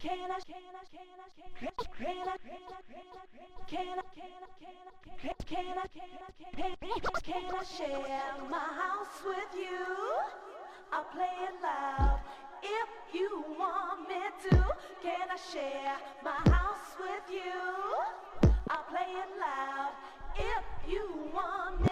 Can I, can I, can I, can I, can I, can I, can I, can I, can I, can I, can I, share my house with you? I'll play it loud if you want me to. Can I share my house with you? I'll play it loud if you want me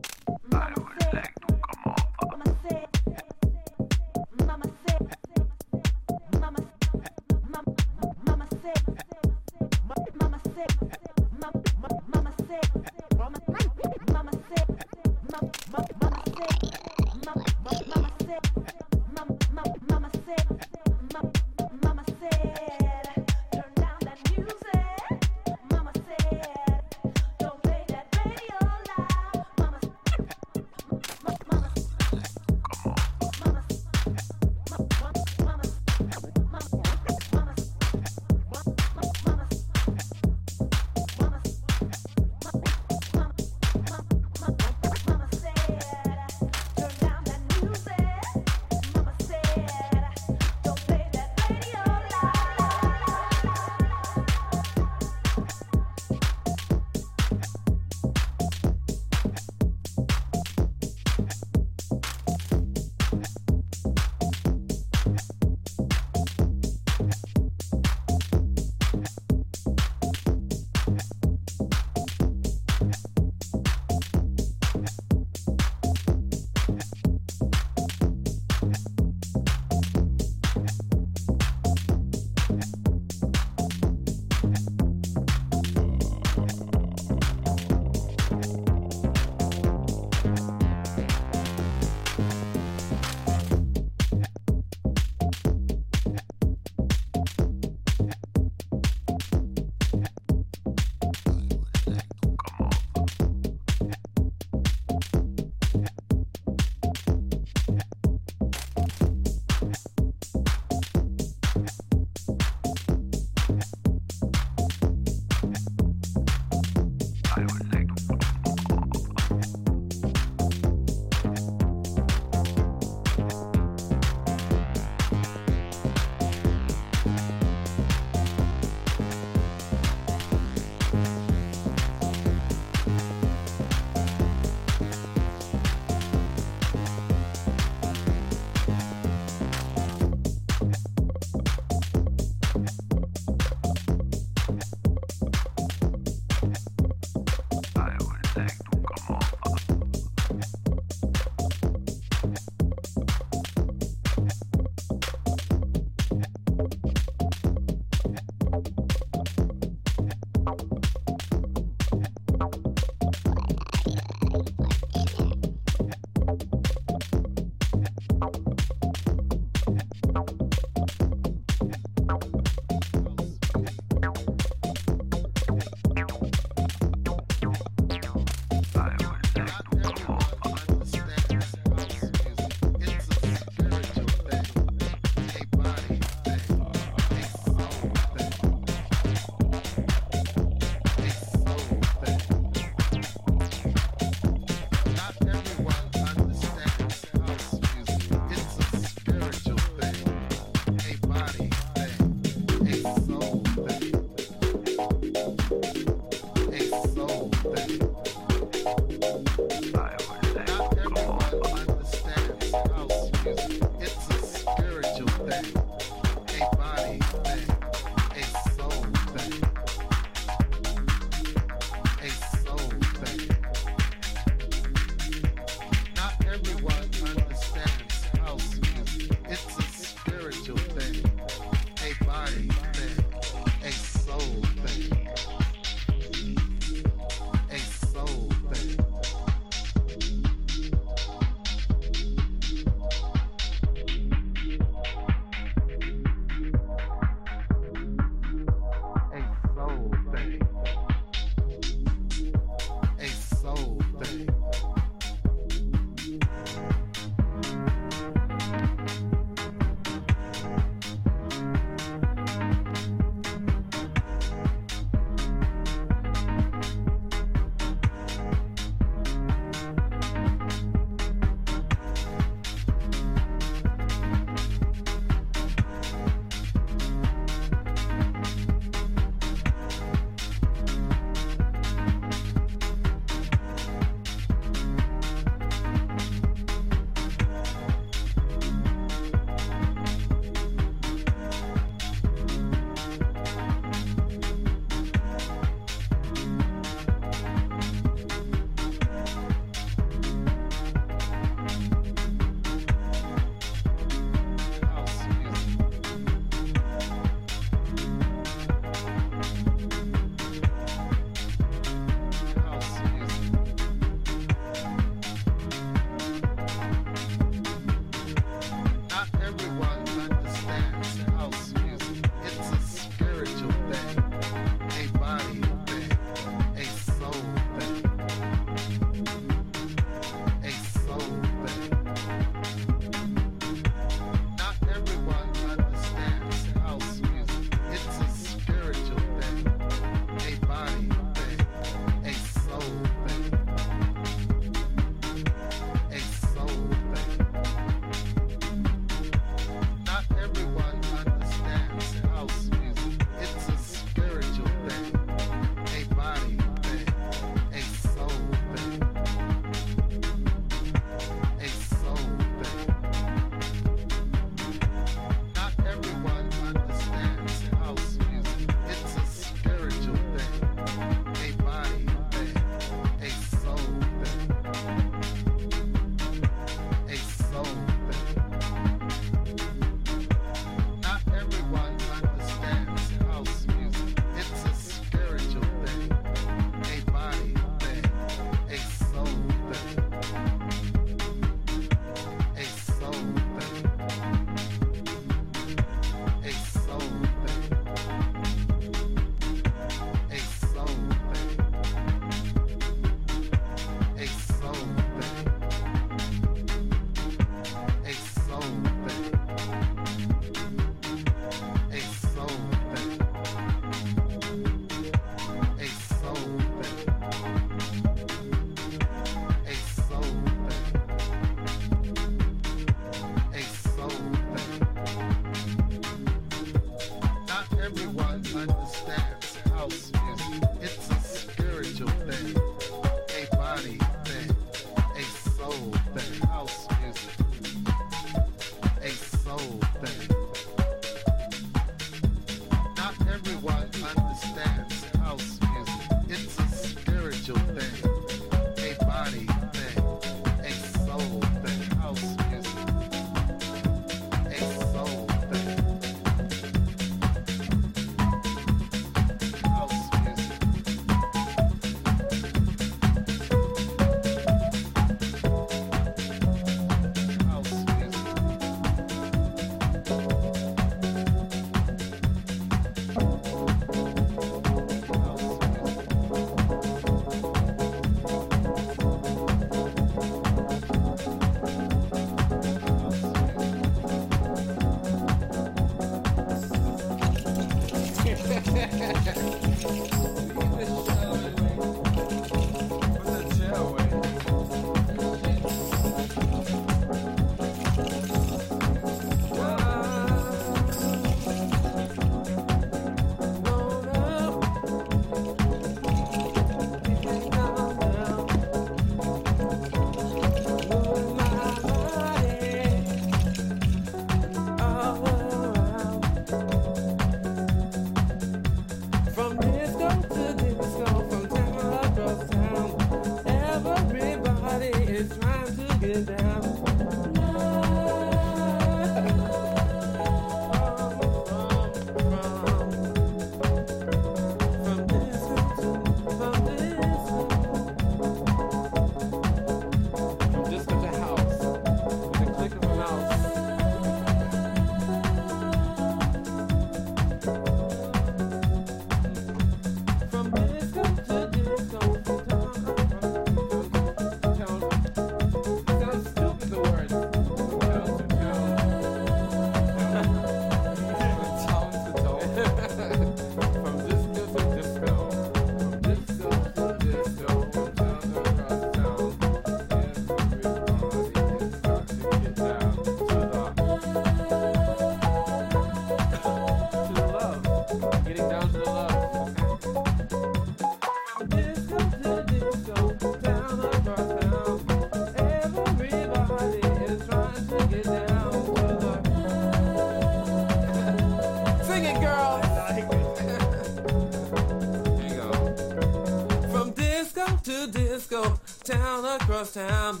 across town.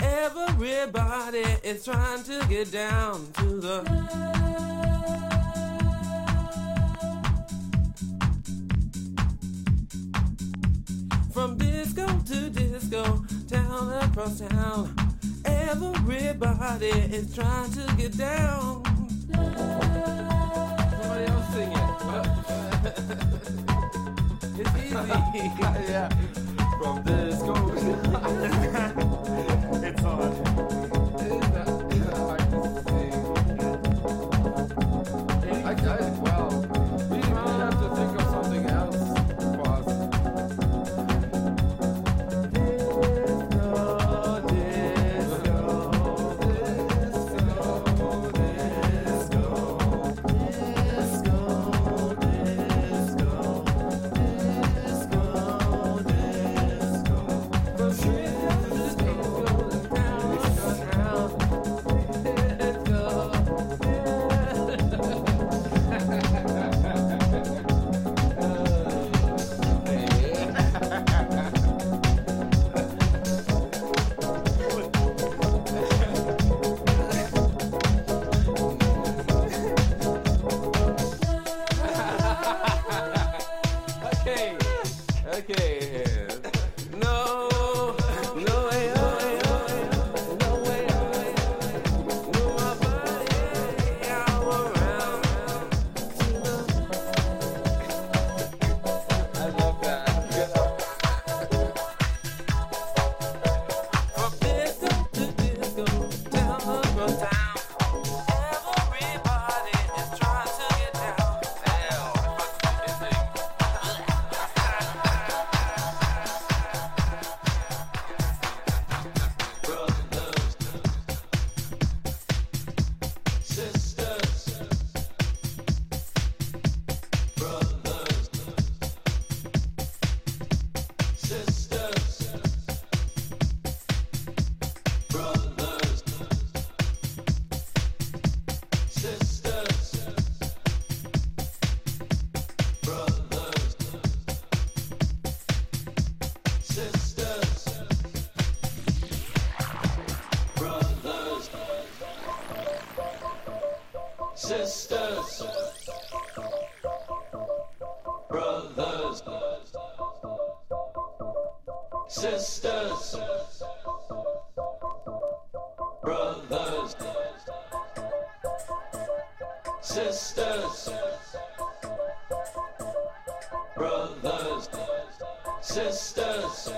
Everybody is trying to get down to sisters, brothers, sisters,